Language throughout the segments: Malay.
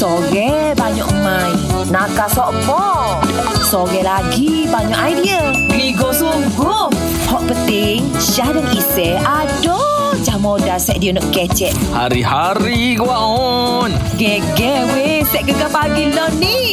Sore banyak main. Nakal sokmo. Sore lagi banyak idea. Ligo sungguh. Hot penting, Syah dan Isy ada je modal set dia nak kecek. Hari-hari gua on. Gege weh, set gegar pagi lo ni.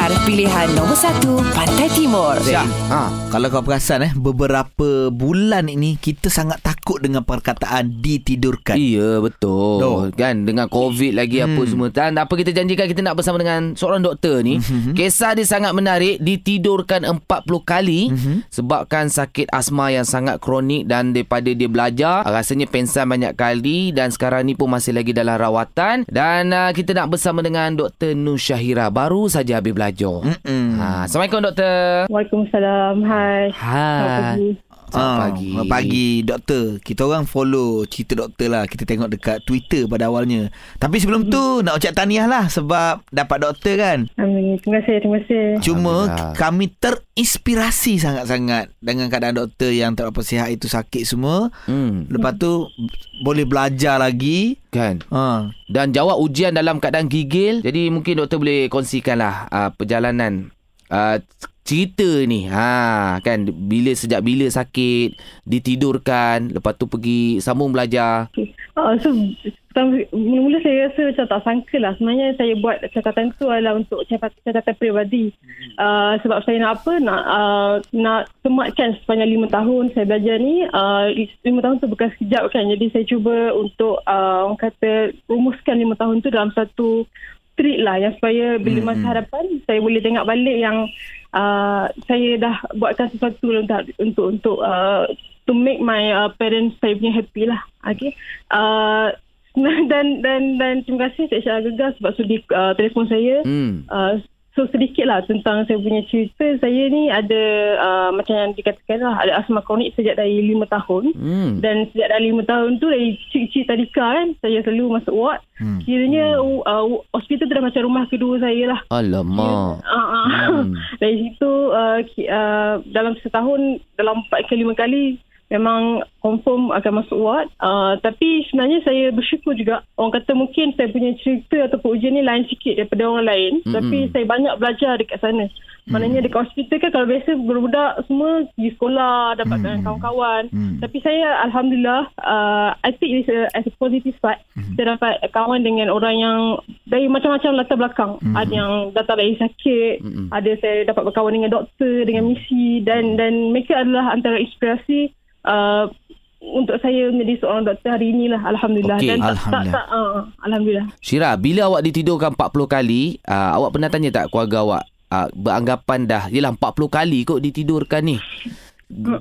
Kekar pilihan nombor satu Pantai Timur. Syah, ha, kalau kau perasan eh beberapa bulan ini kita sangat takut dengan perkataan ditidurkan. Iya betul Doh. Kan dengan covid lagi hmm. apa semua Dan apa kita janjikan Kita nak bersama dengan Seorang doktor ni hmm. Kisah dia sangat menarik Ditidurkan 40 kali hmm. Sebabkan sakit asma yang sangat kronik Dan daripada dia belajar Rasanya pensan banyak kali Dan sekarang ni pun masih lagi dalam rawatan Dan uh, kita nak bersama dengan Dr. Nur Syahira Baru saja habis belajar Mm-mm. ha, Assalamualaikum doktor Waalaikumsalam. Hai. Hai Selamat Ah, pagi Selamat pagi doktor. Kita orang follow cerita doktor lah. Kita tengok dekat Twitter pada awalnya. Tapi sebelum tu nak ucap tahniah lah sebab dapat doktor kan. Amin. Terima kasih, terima kasih. Cuma Alhamdulillah. kami terinspirasi sangat-sangat dengan keadaan doktor yang tak apa sihat itu sakit semua. hmm. Lepas tu boleh belajar lagi. Kan Ha. dan jawab ujian dalam keadaan gigil. Jadi mungkin doktor boleh kongsikanlah uh, perjalanan uh, cerita ni. Ha kan bila sejak bila sakit, ditidurkan, lepas tu pergi sambung belajar. Okay. Uh, so, mula-mula saya rasa macam tak sangka lah. Sebenarnya saya buat catatan tu adalah untuk catatan, catatan peribadi. Uh, sebab saya nak apa? Nak uh, nak sematkan sepanjang lima tahun saya belajar ni. Uh, lima tahun tu bukan sekejap kan. Jadi saya cuba untuk uh, orang kata rumuskan lima tahun tu dalam satu treat lah yang supaya bila masa hadapan saya boleh tengok balik yang uh, saya dah buatkan sesuatu untuk untuk untuk uh, to make my uh, parents saya punya happy lah. Okay. Uh, dan dan dan terima kasih Cik Syah Gegar sebab sudi uh, telefon saya. Hmm. Uh, so sedikit lah tentang saya punya cerita. Saya ni ada uh, macam yang dikatakan lah ada asma kronik sejak dari 5 tahun. Hmm. Dan sejak dari lima tahun tu dari cik-cik tadika kan saya selalu masuk ward. Hmm. Kiranya uh, hospital tu dah macam rumah kedua saya lah. Alamak. Uh, uh. Hmm. Dari situ uh, uh, dalam setahun dalam empat ke lima kali memang confirm akan masuk ward. Uh, tapi sebenarnya saya bersyukur juga. Orang kata mungkin saya punya cerita ataupun ujian ni lain sikit daripada orang lain. Mm-mm. Tapi saya banyak belajar dekat sana. Maknanya dekat hospital kan kalau biasa budak-budak semua pergi sekolah, dapatkan Mm. kawan-kawan. Mm. Tapi saya Alhamdulillah, uh, I think it's a, as a positive side. Saya dapat kawan dengan orang yang dari macam-macam latar belakang. Ada yang datang dari sakit, Mm-mm. ada saya dapat berkawan dengan doktor, dengan misi dan dan mereka adalah antara inspirasi uh, untuk saya menjadi seorang doktor hari inilah Alhamdulillah. Okey, dan tak- Alhamdulillah. Tak, tak, uh, Alhamdulillah. Syira, bila awak ditidurkan 40 kali, uh, awak pernah tanya tak keluarga awak uh, beranggapan dah, yelah 40 kali kot ditidurkan ni.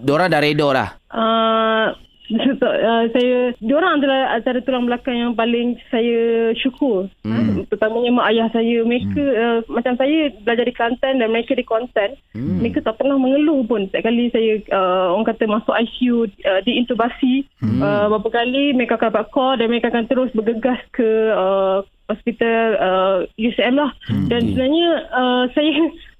Diorang dah reda dah. Uh, uh, saya diorang adalah antara tulang belakang yang paling saya syukur Hmm. hmm. terutamanya mak ayah saya mereka hmm. uh, macam saya belajar di Kelantan dan mereka di Kuantan Hmm. mereka tak pernah mengeluh pun setiap kali saya uh, orang kata masuk ICU uh, diintubasi hmm. uh, berapa kali mereka akan dapat call dan mereka akan terus bergegas ke uh, hospital uh, UCM lah hmm. dan sebenarnya uh, saya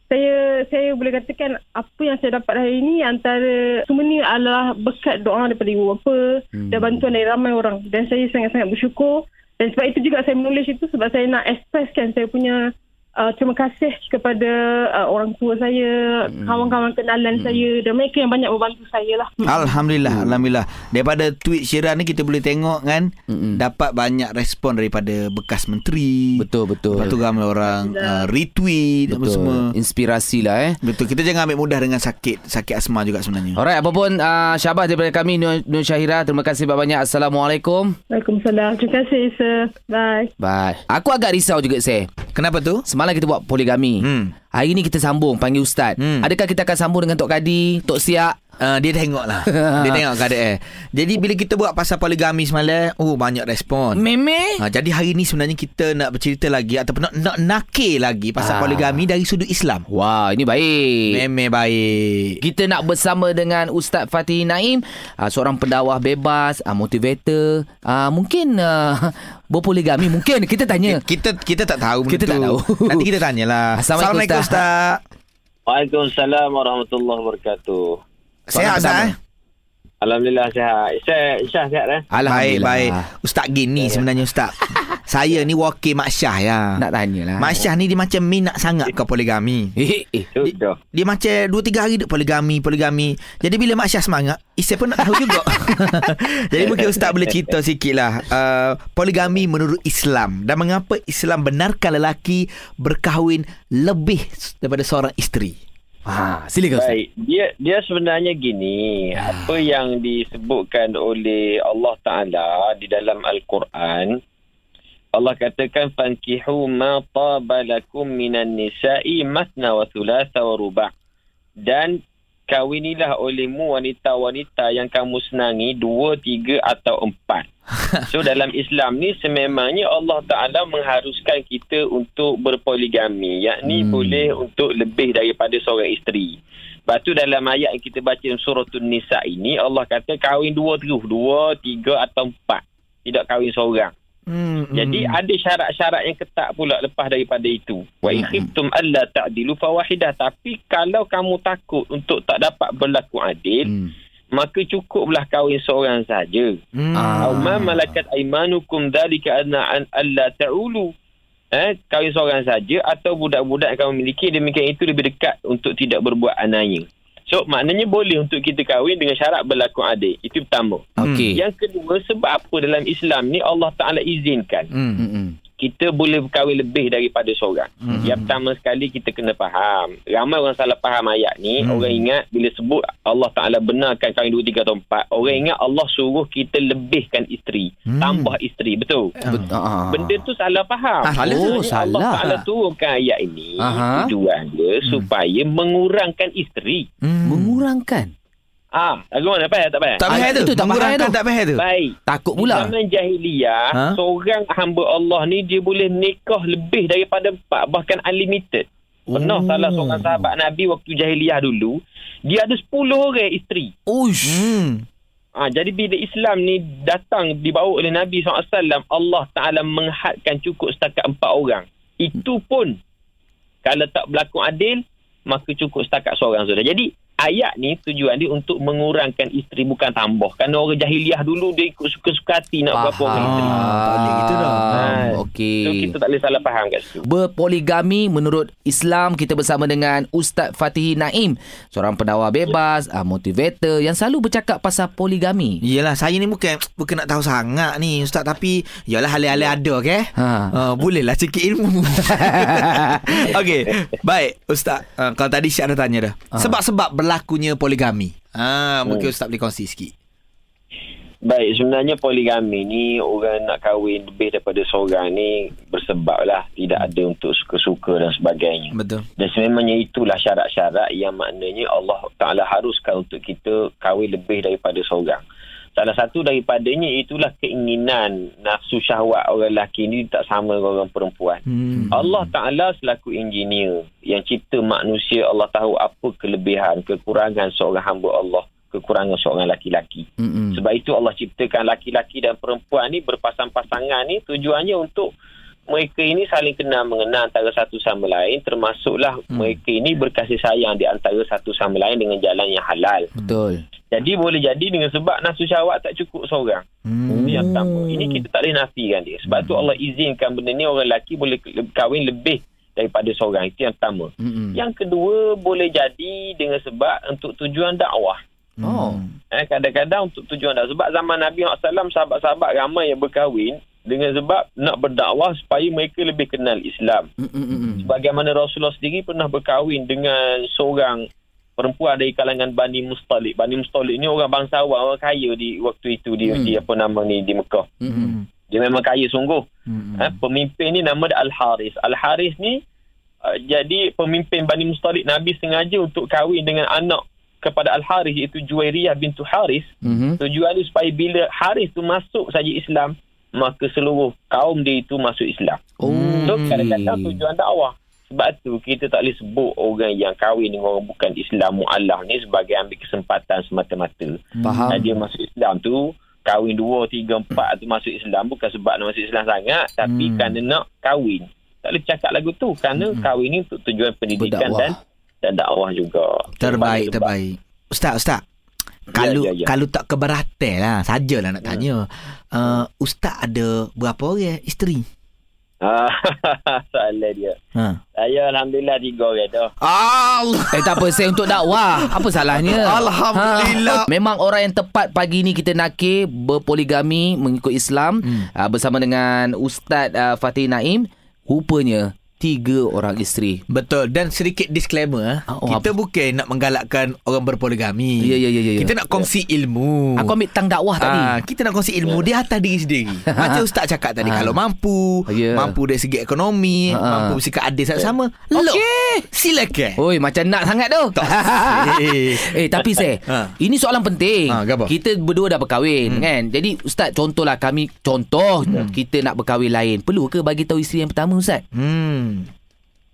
saya saya boleh katakan apa yang saya dapat hari ini antara semua ni adalah berkat doa daripada ibu bapa hmm. dan bantuan dari ramai orang dan saya sangat-sangat bersyukur dan sebab itu juga saya menulis itu sebab saya nak expresskan saya punya uh, terima kasih kepada uh, orang tua saya, hmm. kawan-kawan kenalan hmm. saya dan mereka yang banyak membantu saya lah. Alhamdulillah, alhamdulillah. Daripada tweet Syira ni kita boleh tengok kan Mm-mm. dapat banyak respon daripada bekas menteri. Betul, betul. Lepas tu ramai orang uh, retweet apa Betul. semua. Inspirasi lah eh. Betul. Kita jangan ambil mudah dengan sakit sakit asma juga sebenarnya. Alright, apa pun uh, Syabas daripada kami Nur, Nur Syahira. Terima kasih banyak-banyak. Assalamualaikum. Waalaikumsalam. Terima kasih, sir. Bye. Bye. Aku agak risau juga, saya. Kenapa tu? Semalam kita buat poligami. Hmm. Hari ni kita sambung panggil ustaz. Hmm. Adakah kita akan sambung dengan Tok Kadi, Tok Siak? Uh, dia tengok lah Dia tengok keadaan Jadi bila kita buat pasal poligami semalam Oh banyak respon Meme? Ha, jadi hari ni sebenarnya kita nak bercerita lagi ataupun nak, nak nakir lagi pasal Ah. poligami dari sudut Islam. Wah, ini baik. Memang baik. Kita nak bersama dengan Ustaz Fatih Naim, uh, seorang pendakwah bebas, uh, motivator, uh, mungkin uh, berpoligami mungkin kita tanya. Kita kita tak tahu benda Kita tu. tak tahu. Nanti kita tanyalah. Assalamualaikum, Ustaz. Waalaikumsalam warahmatullahi wabarakatuh. Sehat. Ustaz? eh? Alhamdulillah sihat. Syah, Syah sihat eh? Baik, Alhamdulillah. baik. Ustaz Gin ni sebenarnya Ustaz. Saya ni wakil Mak Syah ya. Nak tanya lah. Mak Syah ni dia macam minat sangat ke poligami. Eh, eh. Sudah. Dia macam 2-3 hari duk poligami, poligami. Jadi bila Mak Syah semangat, Isai pun nak tahu juga. Jadi mungkin Ustaz boleh cerita sikit lah. Uh, poligami menurut Islam. Dan mengapa Islam benarkan lelaki berkahwin lebih daripada seorang isteri. Ha, silakan Ustaz. Baik, dia dia sebenarnya gini, apa yang disebutkan oleh Allah Taala di dalam Al-Quran, Allah katakan fankihu ma taba lakum minan nisa'i masna wa thulatha wa ruba'. Dan kawinilah olehmu wanita-wanita yang kamu senangi dua, tiga atau empat. So dalam Islam ni sememangnya Allah Ta'ala mengharuskan kita untuk berpoligami. Yakni hmm. boleh untuk lebih daripada seorang isteri. Lepas tu dalam ayat yang kita baca dalam suratul Nisa ini Allah kata kahwin dua terus. Dua, tiga atau empat. Tidak kahwin seorang. Hmm, Jadi ada syarat-syarat yang ketat pula lepas daripada itu. Wa in khiftum alla ta'dilu fawahidah. Tapi kalau kamu takut untuk tak dapat berlaku adil, Hmm. maka cukuplah kahwin seorang saja. Hmm. Ah. Aw ma malakat aymanukum dhalika anna an alla ta'ulu. Eh, kahwin seorang saja atau budak-budak yang kamu miliki demikian itu lebih dekat untuk tidak berbuat anaya. So maknanya boleh untuk kita kahwin dengan syarat berlaku adil. Itu pertama. Okey. Yang kedua sebab apa dalam Islam ni Allah Taala izinkan Hmm. Kita boleh berkahwin lebih daripada seorang. Mm-hmm. Yang pertama sekali kita kena faham. Ramai orang salah faham ayat ni. Mm. Orang ingat bila sebut Allah Ta'ala benarkan kahwin dua, tiga atau empat. Orang ingat Allah suruh kita lebihkan isteri. Mm. Tambah isteri. Betul? Bet- ah. Benda tu salah faham. Ah, salah. Oh, Allah salah. Ta'ala turunkan ayat ini. Aha. Tujuan dia supaya mengurangkan isteri. Hmm. Mengurangkan. Ah, lagu mana? Tak payah? Tak payah? Tak payah Ah, tu. itu tak payah tu. tak payah tu. Baik. Takut Di pula. zaman jahiliyah, Ha? seorang hamba Allah ni dia boleh nikah lebih daripada empat, bahkan unlimited. Pernah Oh. salah seorang sahabat Nabi waktu jahiliyah dulu, dia ada 10 orang isteri. Uish. Hmm. Ha, jadi bila Islam ni datang dibawa oleh Nabi SAW, Allah Ta'ala menghadkan cukup setakat empat orang. Itu pun, kalau tak berlaku adil, maka cukup setakat seorang saja. Jadi, ayat ni tujuan dia untuk mengurangkan isteri bukan tambah. Kerana orang jahiliah dulu dia ikut suka-suka hati nak berapa orang isteri. Ah, tak boleh gitu dah. Ha. Okey. So kita tak boleh salah faham kat situ. Berpoligami menurut Islam kita bersama dengan Ustaz Fatihi Naim, seorang pendawa bebas, ah, motivator yang selalu bercakap pasal poligami. Yelah saya ni bukan bukan nak tahu sangat ni Ustaz tapi yalah hal-hal ada ke? Ha. Uh, boleh lah sikit ilmu. Okey, baik Ustaz. Uh, kalau tadi Syak dah tanya dah. Ha. Sebab-sebab berlakunya poligami. Ah, Hmm. mungkin Ustaz boleh kongsi sikit. Baik, sebenarnya poligami ni orang nak kahwin lebih daripada seorang ni bersebab lah. Tidak ada untuk suka-suka dan sebagainya. Betul. Dan sememangnya itulah syarat-syarat yang maknanya Allah Ta'ala haruskan untuk kita kahwin lebih daripada seorang. Salah satu daripadanya itulah keinginan nafsu syahwat orang lelaki ni tak sama dengan orang perempuan. Hmm. Allah Ta'ala selaku engineer yang cipta manusia Allah tahu apa kelebihan, kekurangan seorang hamba Allah, kekurangan seorang laki-laki. Mm-mm. Sebab itu Allah ciptakan laki-laki dan perempuan ni berpasang-pasangan ni tujuannya untuk mereka ini saling kenal mengenal antara satu sama lain termasuklah hmm. mereka ini berkasih sayang di antara satu sama lain dengan jalan yang halal. Betul. Jadi boleh jadi dengan sebab nafsu syahwat tak cukup seorang. Hmm. Itu yang pertama. Ini kita tak boleh nafikan dia. Sebab tu Allah izinkan benda ni orang lelaki boleh kahwin lebih daripada seorang. Itu yang pertama. Mm-mm. Yang kedua boleh jadi dengan sebab untuk tujuan dakwah. Oh. Eh, kadang-kadang untuk tujuan dakwah. Sebab zaman Nabi SAW, sahabat-sahabat ramai yang berkahwin dengan sebab nak berdakwah supaya mereka lebih kenal Islam. Mm-mm. Sebagaimana Rasulullah sendiri pernah berkahwin dengan seorang perempuan dari kalangan Bani Mustalik. Bani Mustalik ni orang bangsawan, orang kaya di waktu itu di, Hmm. di apa nama ni di Mekah. Mm-mm. Dia memang kaya sungguh. Hmm. Eh, pemimpin ni nama dia Al-Haris. Al-Haris ni uh, jadi pemimpin Bani Mustalik Nabi sengaja untuk kahwin dengan anak kepada Al-Haris iaitu Juwairiyah bintu Haris. Mhm. Tujuan dia supaya bila Haris tu masuk saja Islam, maka seluruh kaum dia itu masuk Islam. Oh. So kadang-kadang tujuan dakwah. Sebab tu kita tak boleh sebut orang yang kahwin dengan orang bukan Islam mu'alaf ni sebagai ambil kesempatan semata-mata. Faham. Dan dia masuk Islam tu kahwin dua, tiga, empat tu masuk Islam bukan sebab nak masuk Islam sangat tapi Hmm. kerana nak kahwin. Tak boleh cakap lagu tu kerana kahwin ni untuk tujuan pendidikan Berdakwah. dan dan dakwah juga. Terbaik, Sebab- terbaik. Ustaz, Ustaz. Kalau ya, ya. kalau tak keberatan lah, sajalah nak tanya. Uh, Ustaz ada berapa orang isteri? Ah, soalan dia. Ha. Saya Alhamdulillah tiga orang tu. Allah. Eh tak apa Saya untuk dakwah Apa salahnya Alhamdulillah. ha. Memang orang yang tepat Pagi ni kita nakir Berpoligami Mengikut Islam hmm. uh, Bersama dengan Ustaz uh, Fatih Naim Rupanya Tiga orang isteri Betul dan sedikit disclaimer Ah, oh, kita apa? bukan nak menggalakkan orang berpoligami. Ya, ya, ya, ya, ya. Kita nak kongsi ilmu. Aku ambil tang dakwah tadi Ah, kita nak kongsi ilmu di atas diri sendiri. Macam ustaz cakap tadi Ah. kalau mampu, Ya. mampu dari segi ekonomi, Ah. mampu bersikap adil sama-sama. Look, Okey. silakan. Oi macam nak sangat tu. Eh tapi saya Ha. Ini soalan penting Ha? Kita berdua dah berkahwin hmm. kan Jadi Ustaz contohlah kami Contoh hmm. Kita nak berkahwin lain Perlu ke bagi tahu isteri yang pertama Ustaz? Hmm.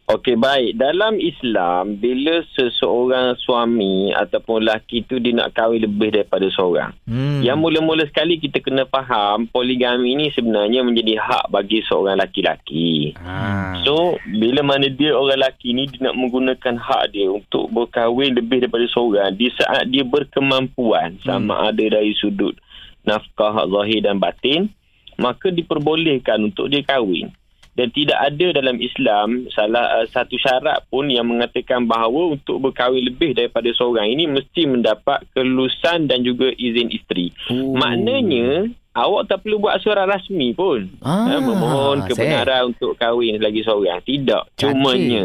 Okey baik dalam Islam bila seseorang suami ataupun lelaki tu dia nak kahwin lebih daripada seorang. Hmm. Yang mula-mula sekali kita kena faham poligami ni sebenarnya menjadi hak bagi seorang laki-laki. Ha. So bila mana dia orang lelaki ni dia nak menggunakan hak dia untuk berkahwin lebih daripada seorang di saat dia berkemampuan sama ada dari sudut nafkah zahir dan batin maka diperbolehkan untuk dia kahwin dan tidak ada dalam Islam salah uh, satu syarat pun yang mengatakan bahawa untuk berkahwin lebih daripada seorang ini mesti mendapat kelulusan dan juga izin isteri. Oh. Maknanya awak tak perlu buat surat rasmi pun. Ah, Ah, memohon saya- kebenaran untuk kahwin lagi seorang. Tidak. Cantik. Cumanya.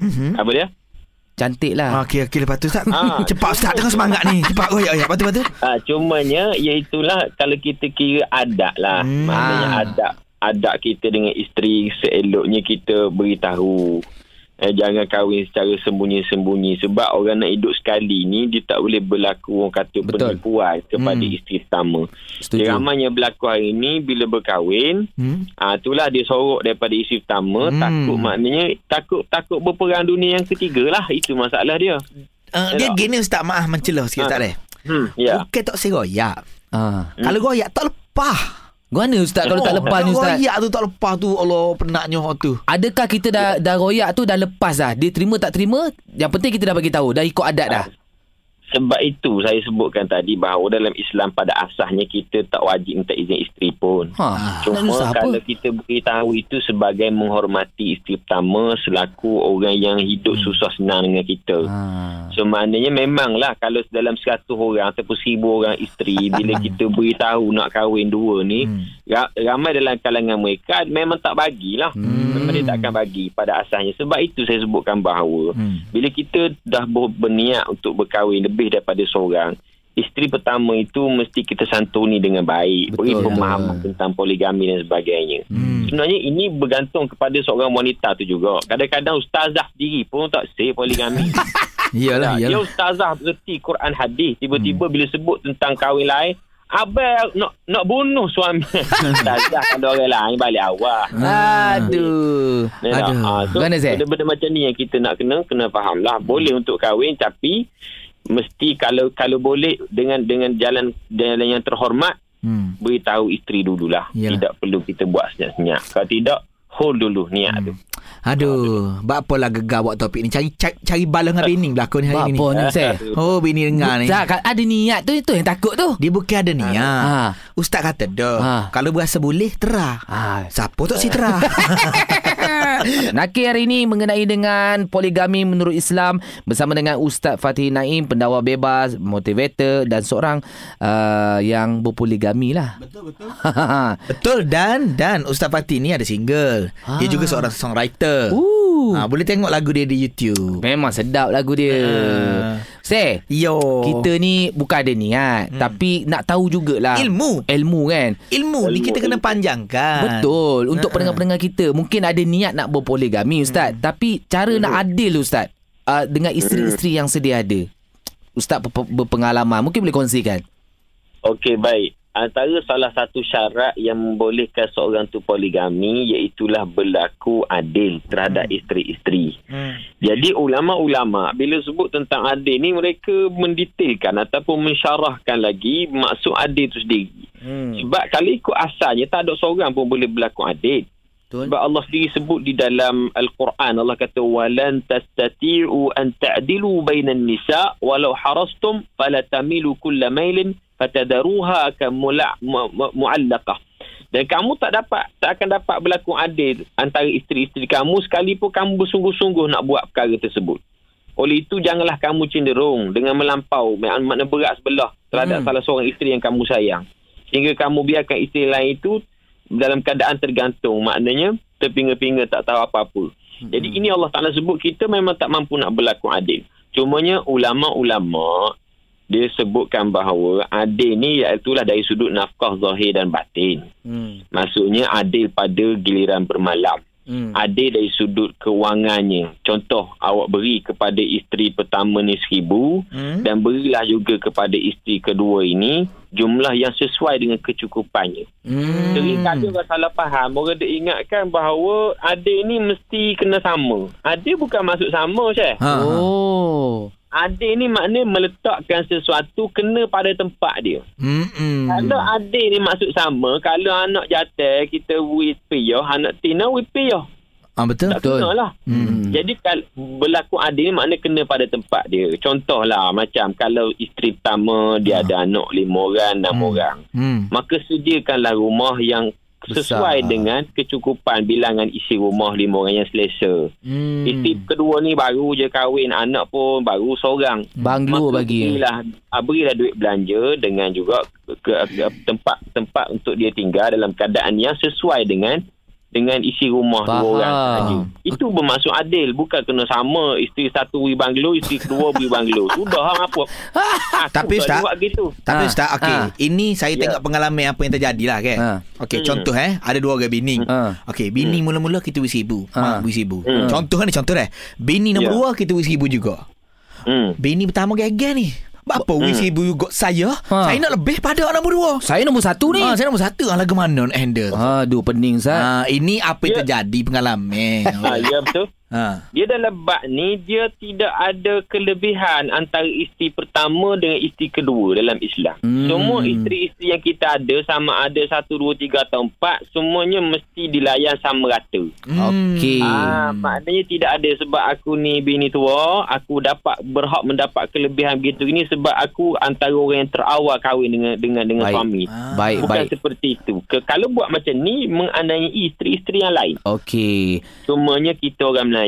Mhm. Apa dia? Cantik lah Okey okey lepas tu Ustaz. Ah. Cepat Ustaz dengan semangat ni. Cepat oh ya ya. Lepas tu lepas tu. Ah, cumanya iaitulah kalau kita kira adat lah. Hmm. Maknanya Ah. adat adat kita dengan isteri seeloknya kita beritahu. Eh, jangan kahwin secara sembunyi-sembunyi sebab orang nak hidup sekali ni dia tak boleh berlaku orang kata Betul. penipuan kepada Hmm. hmm. isteri pertama. Setuju Dia ramai yang berlaku hari ni bila berkahwin Hmm. Ah itulah dia sorok daripada isteri pertama Hmm. hmm. takut maknanya takut takut berperang dunia yang ketiga lah itu masalah dia. Uh, dia gini Ustaz maaf mencelah sikit Ah. Ustaz eh. Hmm ya. Bukan tak seroyak. ha. Kalau royak tak lepas. Mana Ustaz kalau tak lepas ni Ustaz? Royak tu tak lepas tu Allah penatnya tu. Adakah kita dah dah royak tu dah lepas dah? Dia terima tak terima? Yang penting kita dah bagi tahu, dah ikut adat dah. Sebab itu saya sebutkan tadi bahawa dalam Islam pada asasnya kita tak wajib minta izin isteri pun. Ha. Nak Cuma apa? kalau kita beritahu itu sebagai menghormati isteri pertama selaku orang yang hidup hmm. susah senang dengan kita. Ha. So maknanya memanglah kalau dalam 100 orang ataupun 1000 orang isteri bila kita beritahu nak kahwin dua ni Hmm. ra- ramai dalam kalangan mereka memang tak bagilah. Hmm. Memang dia tak akan bagi pada asasnya. Sebab itu saya sebutkan bahawa Hmm. bila kita dah ber- berniat untuk berkahwin lebih daripada seorang isteri pertama itu mesti kita santuni dengan baik Betul, beri pemahaman tentang poligami dan sebagainya Hmm. sebenarnya ini bergantung kepada seorang wanita tu juga kadang-kadang ustazah sendiri pun tak say poligami Iyalah dia iyalah. ustazah bererti Quran hadis tiba-tiba bila sebut tentang kahwin lain Abang nak nak bunuh suami. Ustazah kalau orang lain balik awal. Aduh. Aduh. Aduh. Ha, so, Mana, Zek? benda-benda macam ni yang kita nak kena kena faham lah. Boleh untuk kahwin tapi mesti kalau kalau boleh dengan dengan jalan jalan yang terhormat Hmm. beritahu isteri dululah. Yalah. Tidak perlu kita buat senyap-senyap. Kalau tidak hold dulu niat tu. Aduh, bak apalah gegar buat topik ni. Cari cari, cari balang dengan bini berlakon hari ni. Apa ni saya? Oh, bini dengar ni. Tak, ada niat tu itu yang takut tu. Dia bukan ada niat. Ha. Ustaz kata dah. Ha. Kalau berasa boleh, terah. Ha. Siapa tak si terah? Nakir hari ini mengenai dengan poligami menurut Islam bersama dengan Ustaz Fatih Naim, pendakwa bebas, motivator dan seorang uh, yang berpoligami lah. Betul betul. Betul dan dan Ustaz Fatih ni ada single. Dia Ah. juga seorang songwriter. uh, Ha, boleh tengok lagu dia di YouTube. memang sedap lagu dia. Ah. Seh, Yo. kita ni bukan ada niat hmm. tapi nak tahu jugalah ilmu. ilmu kan. Ilmu ni Ilmu, kita kena panjangkan. Betul. Untuk Ha-ha. pendengar-pendengar kita mungkin ada niat nak berpoligami ustaz, Hmm. tapi cara nak adil ustaz uh, dengan isteri-isteri yang sedia ada. Ustaz ber- berpengalaman, mungkin boleh kongsikan. Okey baik. Antara salah satu syarat yang membolehkan seorang tu poligami iaitulah berlaku adil terhadap isteri-isteri. Hmm. Jadi ulama-ulama bila sebut tentang adil ni mereka mendetailkan ataupun mensyarahkan lagi maksud adil itu sendiri. Hmm. Sebab kalau ikut asalnya tak ada seorang pun boleh berlaku adil. Betul. Sebab Allah sendiri sebut di dalam Al-Quran Allah kata walan tastati'u an ta'dilu bainan nisa walau harastum fala tamilu kulla mailin fatadaruha ka mula- mu- mu- mu'allaqah. Dan kamu tak dapat tak akan dapat berlaku adil antara isteri-isteri kamu sekalipun kamu bersungguh-sungguh nak buat perkara tersebut. Oleh itu janganlah kamu cenderung dengan melampau mak- makna berat sebelah terhadap Hmm. salah seorang isteri yang kamu sayang. Sehingga kamu biarkan isteri lain itu dalam keadaan tergantung. Maknanya terpinga-pinga tak tahu apa-apa. Jadi ini Allah Ta'ala sebut kita memang tak mampu nak berlaku adil. Cumanya ulama-ulama dia sebutkan bahawa adil ni iaitulah dari sudut nafkah zahir dan batin. Hmm. Maksudnya adil pada giliran bermalam. Hmm. Adil dari sudut kewangannya. Contoh, awak beri kepada isteri pertama ni seribu Hmm. dan berilah juga kepada isteri kedua ini jumlah yang sesuai dengan kecukupannya. Hmm. Sering kali orang salah faham. Orang dia ingatkan bahawa adil ni mesti kena sama. Adil bukan maksud sama, Syekh. Ha. Oh. Adil ni maknanya meletakkan sesuatu kena pada tempat dia. Hmm. Kalau adil ni maksud sama, kalau anak jatuh kita wis piyah, anak tina wis piyah. Ah betul. Tak kena lah. Hmm. Jadi kalau berlaku adil ni maknanya kena pada tempat dia. Contohlah macam kalau isteri pertama dia ada anak lima orang, enam Hmm. orang. Hmm. Maka sediakanlah rumah yang sesuai Besar. dengan kecukupan bilangan isi rumah lima orang yang selesa. Hmm. Isteri kedua ni baru je kahwin, anak pun baru seorang. Banglo Maka bagi. Berilah, ah, berilah duit belanja dengan juga ke, ke, tempat tempat untuk dia tinggal dalam keadaan yang sesuai dengan dengan isi rumah Faham. dua orang saja. Itu bermaksud adil. Bukan kena sama isteri satu beri banglo, isteri kedua beri banglo. Sudah hang apa? Aku Tapi, tak Ustaz, buat gitu. Tapi Ha, Ustaz, okey. ha. Ini saya Ya. tengok pengalaman apa yang terjadi lah kan. Ha. Okey, Hmm. contoh eh, ada dua orang bini. Ha. Okey, bini mula-mula kita beri seribu. Ha. Mak beri seribu. Hmm. Contoh ni contoh dah. Bini nombor Ya. dua kita beri seribu juga. Hmm. Bini pertama gagal ni. Apa Hmm. seribu juga saya? Ha. Saya nak lebih pada orang nombor dua. Saya nombor satu ni. Ha, saya nombor satu. Alah mana nak handle? Aduh pening Zat. Ha, ini apa yang Ya. terjadi pengalaman. Ha, ya betul. Ha. Dia dalam bab ni dia tidak ada kelebihan antara isteri pertama dengan isteri kedua dalam Islam. Hmm. Semua isteri-isteri yang kita ada sama ada satu, dua, tiga atau empat semuanya mesti dilayan sama rata. Okey. Ah, maknanya tidak ada sebab aku ni bini tua, aku dapat berhak mendapat kelebihan begitu ini sebab aku antara orang yang terawal kahwin dengan dengan dengan Baik. suami. Ah. Baik Bukan baik. seperti itu. Ke, kalau buat macam ni menganiai isteri-isteri yang lain. Okey. Semuanya kita orang Melayu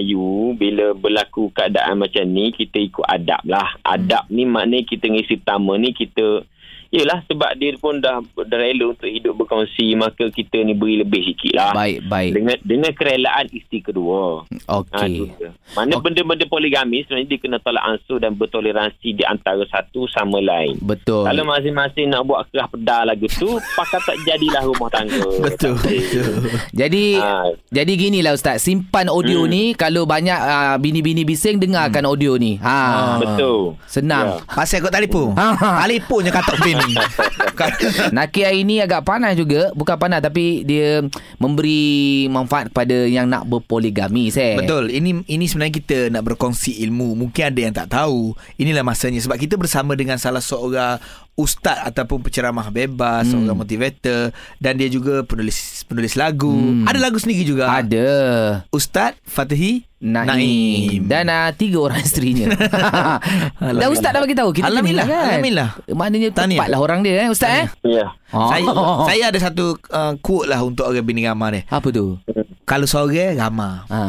bila berlaku keadaan macam ni kita ikut adab lah. Adab ni maknanya kita ngisi pertama ni kita Yelah sebab dia pun dah, dah rela untuk hidup berkongsi maka kita ni beri lebih sikit lah. Baik baik. Dengan dengan kerelaan isteri kedua. Ha, Okey. dia. Mana Okey. benda-benda poligami sebenarnya dia kena tolak ansur dan bertoleransi di antara satu sama lain. Betul. Kalau masing-masing nak buat kerah pedal lagu tu, pakat tak jadilah rumah tangga. Betul. Betul. Jadi Ha, jadi ginilah ustaz, simpan audio Hmm. ni kalau banyak uh, bini-bini bising dengarkan audio ni. Ha. betul. Senang. Pasal kau telefon. Ha, ha. Telefon je kata bini. Naki hari ni agak panas juga Bukan panas Tapi dia Memberi manfaat kepada Yang nak berpoligami saya. Betul. Ini ini sebenarnya kita nak berkongsi ilmu. Mungkin ada yang tak tahu. Inilah masanya sebab kita bersama dengan salah seorang ustaz ataupun penceramah bebas, Hmm. seorang motivator dan dia juga penulis penulis lagu. Hmm. Ada lagu sendiri juga. Ada Ustaz Fatihi Naim, Naim. Dan uh, tiga orang isterinya Dah ustaz dah bagi tahu Kita Alhamdulillah, kan? Alhamdulillah. Maknanya tepatlah orang dia eh, Ustaz eh Ya. Oh. Saya saya ada satu uh, quote lah untuk orang bini ramah ni. Apa tu Kalau seorang ramah. ha.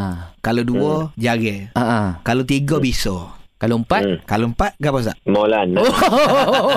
Kalau dua jaga. Ha, ha. Kalau tiga bisa. Kalau empat Hmm. Kalau empat apa Ustaz? Maulana. Oh.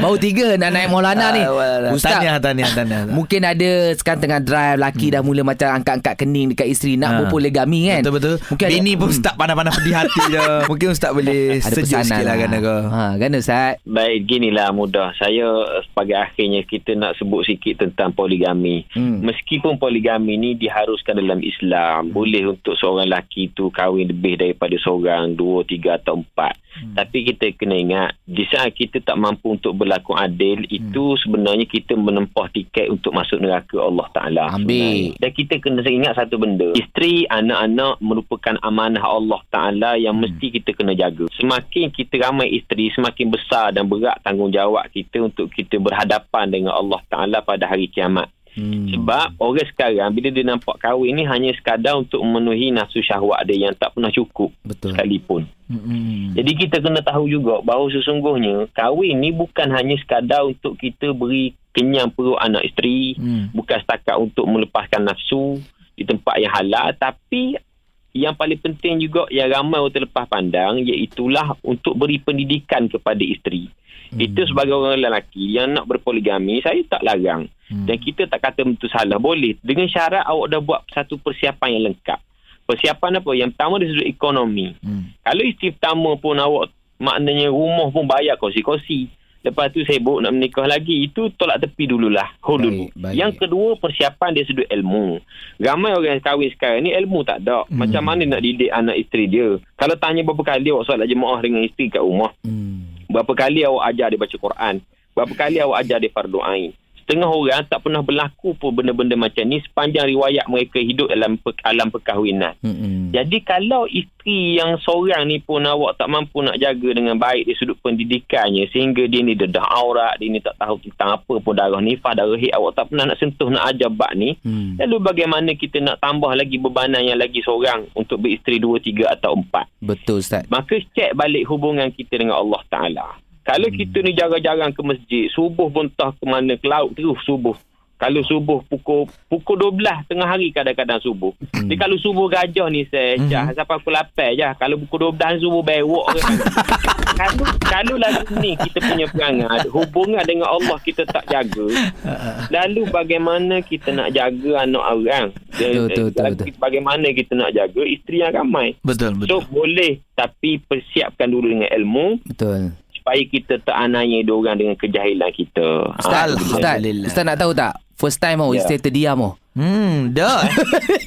Baru tiga nak naik Maulana ni Ah, Ustaz Tahniah, tahniah, tahniah. Mungkin ada sekarang tengah drive Laki dah mula macam angkat-angkat kening dekat isteri Nak Ha. berpoligami kan Betul-betul. Mungkin ada- Bini pun start pandang-pandang pedih hati dah. Mungkin Ustaz boleh ada sejuk pesanan sikit lah kan kau. ha, Kan Ustaz Baik, ginilah mudah. Saya sebagai akhirnya kita nak sebut sikit tentang poligami. Hmm. Meskipun poligami ni diharuskan dalam Islam, boleh untuk seorang lelaki tu kahwin lebih daripada seorang, dua, tiga atau empat. Hmm. Tapi kita kena ingat, di saat kita tak mampu untuk berlaku adil, itu sebenarnya kita menempah tiket untuk masuk neraka Allah Ta'ala. Ambil. Dan kita kena ingat satu benda. Isteri, anak-anak merupakan amanah Allah Ta'ala yang Hmm. mesti kita kena jaga. Semakin kita ramai isteri, semakin besar dan berat tanggungjawab kita untuk kita berhadapan dengan Allah Ta'ala pada hari kiamat. Hmm. Sebab orang sekarang bila dia nampak kahwin ni hanya sekadar untuk memenuhi nafsu syahwat dia yang tak pernah cukup Betul. sekalipun. Mm-mm. Jadi kita kena tahu juga bahawa sesungguhnya kahwin ni bukan hanya sekadar untuk kita beri kenyang perut anak isteri, Hmm. bukan setakat untuk melepaskan nafsu di tempat yang halal tapi yang paling penting juga yang ramai orang terlepas pandang iaitulah untuk beri pendidikan kepada isteri. Hmm. Itu sebagai orang lelaki yang nak berpoligami saya tak larang. Hmm. Dan kita tak kata betul salah boleh dengan syarat awak dah buat satu persiapan yang lengkap. Persiapan apa? Yang pertama dari sudut ekonomi. Hmm. Kalau isteri pertama pun awak maknanya rumah pun bayar kongsi-kongsi. Lepas tu sibuk nak menikah lagi. Itu tolak tepi dululah. Hold Baik, dulu. baik. Yang kedua persiapan dia sudut ilmu. Ramai orang yang kahwin sekarang ni ilmu tak ada. Hmm. Macam mana nak didik anak isteri dia. Kalau tanya berapa kali awak solat jemaah dengan isteri kat rumah. Hmm. Berapa kali awak ajar dia baca Quran. Berapa kali awak ajar dia fardu ain. Setengah orang tak pernah berlaku pun benda-benda macam ni sepanjang riwayat mereka hidup dalam pe- alam perkahwinan. Hmm. Jadi kalau isteri yang seorang ni pun awak tak mampu nak jaga dengan baik dari sudut pendidikannya sehingga dia ni dedah aurat, dia ni tak tahu tentang apa pun darah nifas, darah haid, awak tak pernah nak sentuh nak ajar bab ni. Hmm. Lalu bagaimana kita nak tambah lagi bebanan yang lagi seorang untuk beristeri dua, tiga atau empat. Betul Ustaz. Maka cek balik hubungan kita dengan Allah Ta'ala. Kalau hmm. kita ni jarang-jarang ke masjid, subuh pun entah ke mana, ke laut terus subuh. Kalau subuh pukul pukul 12 tengah hari kadang-kadang subuh. Hmm. Jadi kalau subuh gajah ni saya Hmm. hmm. sampai pukul 8 je. Kalau pukul 12 subuh bewok ke. kalau kalau lagu ni kita punya perangai hubungan dengan Allah kita tak jaga. Lalu bagaimana kita nak jaga anak orang? Betul, betul, betul, Lalu betul. Bagaimana kita nak jaga isteri yang ramai? Betul, So betul. boleh tapi persiapkan dulu dengan ilmu Betul. Supaya kita tak anaya diorang dengan kejahilan kita. Ustaz, Ah, Ustaz. Ustaz nak tahu tak? First time oh, Ya. isteri terdiam oh. Hmm, dah.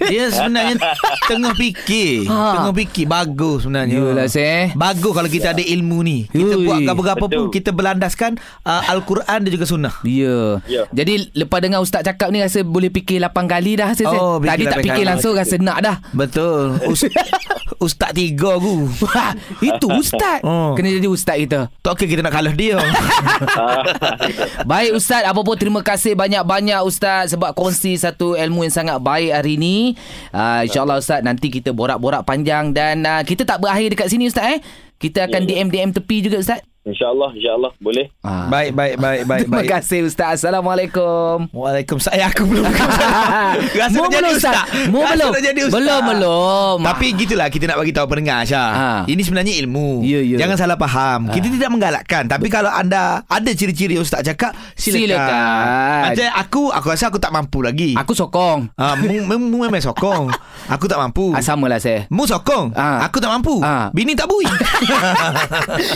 Dia sebenarnya tengah fikir. Ha. Tengah fikir bagus sebenarnya. Yalah, Seh. Bagus kalau kita ada ilmu ni. Kita Ui. buat apa-apa pun Betul. kita berlandaskan uh, Al-Quran dan juga sunnah. Ya. Ya. Jadi lepas dengar ustaz cakap ni rasa boleh fikir 8 kali dah rasa. Oh, Tadi tak 8 fikir kali. langsung rasa nak dah. Betul. Us- Ustaz tiga aku. Itu ustaz. Oh. Kena jadi ustaz kita. Tak okey kita nak kalah dia. Baik Ustaz Apa pun terima kasih banyak-banyak Ustaz Sebab kongsi satu ilmu yang sangat baik hari ini uh, InsyaAllah Ustaz Nanti kita borak-borak panjang Dan uh, kita tak berakhir dekat sini Ustaz eh. Kita akan Ya, ya. DM-DM tepi juga Ustaz InsyaAllah, insyaAllah. Boleh. Ah. baik, baik, baik, baik, Terima baik. kasih Ustaz Assalamualaikum Waalaikumsalam. Aku belum. Rasa nak jadi ustaz. Mu Rasa belum? nak jadi ustaz. Belum, belum. Tapi gitulah kita nak bagi tahu pendengar Syah. Ha. Ini sebenarnya ilmu. Ya, ya. Jangan salah faham. Kita tidak menggalakkan. Tapi kalau anda ada ciri-ciri ustaz cakap, silakan. Silakan. Macam aku, aku rasa aku tak mampu lagi. Aku sokong Ah, mu, mu, mu memang sokong. Aku tak mampu. ah, Sama lah saya Mu sokong. Ah. Aku tak mampu. Ah. Bini tak bui.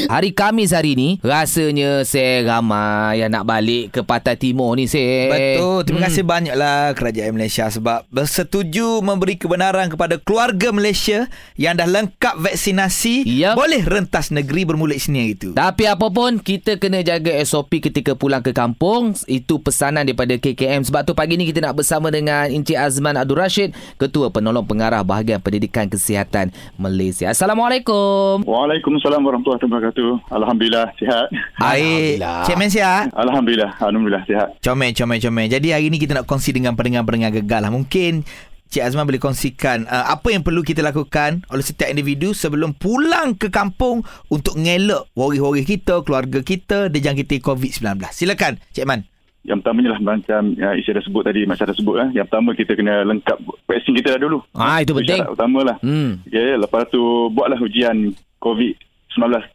Hari Kamis hari ni Rasanya saya ramai Yang nak balik ke Pantai Timur ni saya Betul. Terima kasih banyaklah kerajaan Malaysia sebab bersetuju memberi kebenaran kepada keluarga Malaysia yang dah lengkap vaksinasi Yap. boleh rentas negeri bermula Isnin hari itu. Tapi apa pun kita kena jaga SOP ketika pulang ke kampung. Itu pesanan daripada KKM. Sebab tu pagi ni kita nak bersama dengan Encik Azman Abdul Rashid, Ketua Penolong Pengarah Bahagian Pendidikan Kesihatan Malaysia. Assalamualaikum. Waalaikumsalam warahmatullahi wabarakatuh. Alhamdulillah sihat. Baik. Alhamdulillah. Cik Men sihat? Alhamdulillah, alhamdulillah sihat. Comel, comel, comel. Jadi hari ni kita nak kongsi dengan pendengar-pendengar gegar lah. Mungkin Cik Azman boleh kongsikan uh, apa yang perlu kita lakukan oleh setiap individu sebelum pulang ke kampung untuk ngelak wari-wari kita, keluarga kita dijangkiti COVID-19. Silakan, Cik Man. Yang pertamanya lah macam uh, isi dah sebut tadi, Macam dah sebut lah. Yang pertama kita kena lengkap vaksin kita dah dulu. Ah itu penting. Utama lah. Hmm. Okay, lepas tu buatlah ujian COVID-19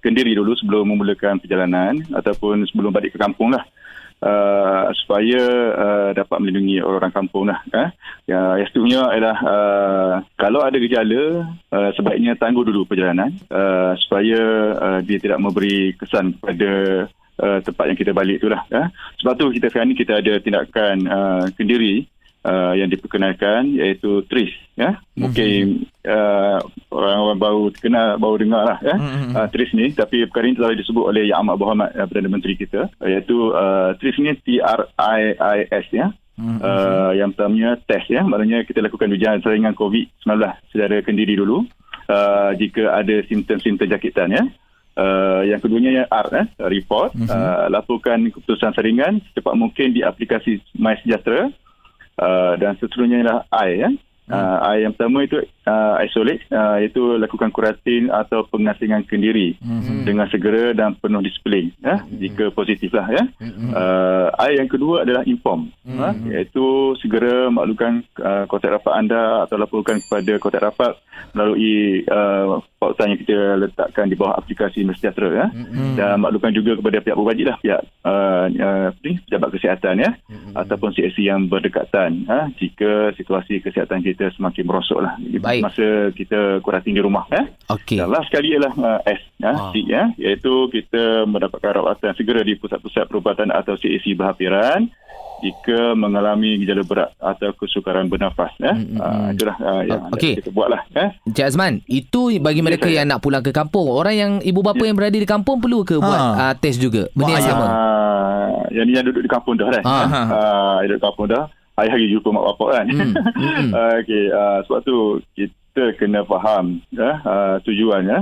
kendiri dulu sebelum memulakan perjalanan ataupun sebelum balik ke kampung lah. Uh, supaya uh, dapat melindungi orang-orang kampung lah. Eh? Ya, yang seterusnya adalah uh, kalau ada gejala, uh, sebaiknya tangguh dulu perjalanan uh, supaya uh, dia tidak memberi kesan kepada uh, tempat yang kita balik tu lah. Eh? Sebab tu kita sekarang ni kita ada tindakan uh, kendiri uh, yang diperkenalkan iaitu TRIS. Ya? Mungkin uh, orang-orang baru kenal, baru dengar lah ya? Mhm. uh, TRIS ni. Tapi perkara ini telah disebut oleh Yang Amat Berhormat uh, Perdana Menteri kita iaitu uh, TRIS ni T-R-I-I-S ya. Mhm. Uh, yang pertamanya test ya. Maknanya kita lakukan ujian saringan COVID-19 secara kendiri dulu. Uh, jika ada simptom-simptom jangkitan ya. Uh, yang keduanya yang R eh, report Mhm. uh, laporkan keputusan saringan secepat mungkin di aplikasi My Sejahtera Uh, dan seterusnya ialah I ya. Uh, I yang pertama itu uh, isolate uh, iaitu lakukan kuratin atau pengasingan kendiri mm-hmm. dengan segera dan penuh disiplin ya mm-hmm. jika positif lah ya. Mm-hmm. Uh, yang kedua adalah inform mm-hmm. uh, iaitu segera maklumkan uh, kontak rapat anda atau laporkan kepada kontak rapat melalui uh, pautan yang kita letakkan di bawah aplikasi Mesejahtera ya. Mm-hmm. Dan maklumkan juga kepada pihak berwajib lah pihak uh, uh, pejabat kesihatan ya mm-hmm. ataupun CSC yang berdekatan uh, jika situasi kesihatan kita kita semakin merosot lah. Baik. Masa kita kuarantin di rumah. Eh. Okey. Dan last sekali ialah uh, S. Ya, ah. C, ya, iaitu kita mendapatkan rawatan segera di pusat-pusat perubatan atau CAC berhampiran jika mengalami gejala berat atau kesukaran bernafas ya. Mm-hmm. Uh, itulah uh, yang okay. kita buatlah ya. Encik Azman, itu bagi mereka ya, yang nak pulang ke kampung. Orang yang ibu bapa ya. yang berada di kampung perlu ke ha. buat uh, test juga? Benda yang sama. Uh, yang ni yang duduk di kampung dah dah. Ha. Uh, duduk di kampung dah hari-hari jumpa mak bapak kan. Hmm. Hmm. Okey, uh, sebab tu kita kena faham ya, uh, tujuan ya,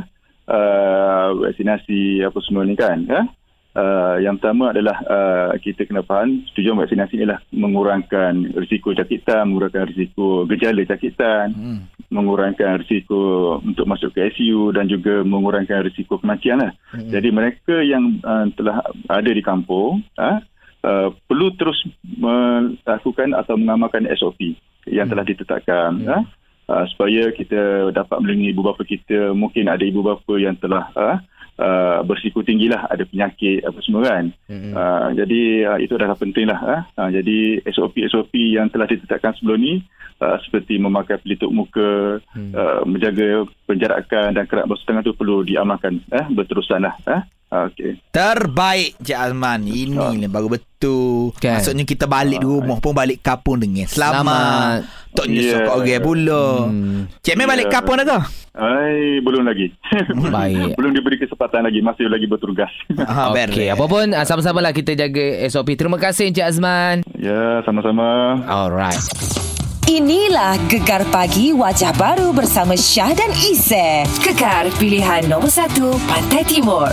uh, vaksinasi apa semua ni kan. Ya. Uh, yang pertama adalah uh, kita kena faham tujuan vaksinasi ialah mengurangkan risiko cakitan, mengurangkan risiko gejala cakitan, hmm. mengurangkan risiko untuk masuk ke ICU dan juga mengurangkan risiko kematian lah. Hmm. Jadi mereka yang uh, telah ada di kampung, uh, Uh, perlu terus melakukan atau mengamalkan SOP yang hmm. telah ditetapkan hmm. uh, uh, supaya kita dapat melindungi ibu bapa kita mungkin ada ibu bapa yang telah uh, uh, bersiko tinggi lah ada penyakit apa semua kan hmm. uh, jadi uh, itu adalah penting lah uh. uh, jadi SOP-SOP yang telah ditetapkan sebelum ni uh, seperti memakai pelitup muka hmm. uh, menjaga penjarakan dan kerak bawah setengah tu perlu diamalkan uh, berterusan lah uh. Okey. Terbaik Cik Azman. Ini oh. ni baru betul. Kan? Maksudnya kita balik di rumah pun balik kapung dengan selamat. selamat. Tak nyesok yeah. orang pula. Hmm. Cik Mel balik yeah. kapung dah ke? Ai, belum lagi. Baik. belum diberi kesempatan lagi. Masih lagi bertugas. Ah, Okey. Apa pun, ah, sama-sama lah kita jaga SOP. Terima kasih Encik Azman. Ya, sama-sama. Alright. Inilah Gegar Pagi Wajah Baru bersama Syah dan Isy. Gegar pilihan nombor 1 Pantai Timur.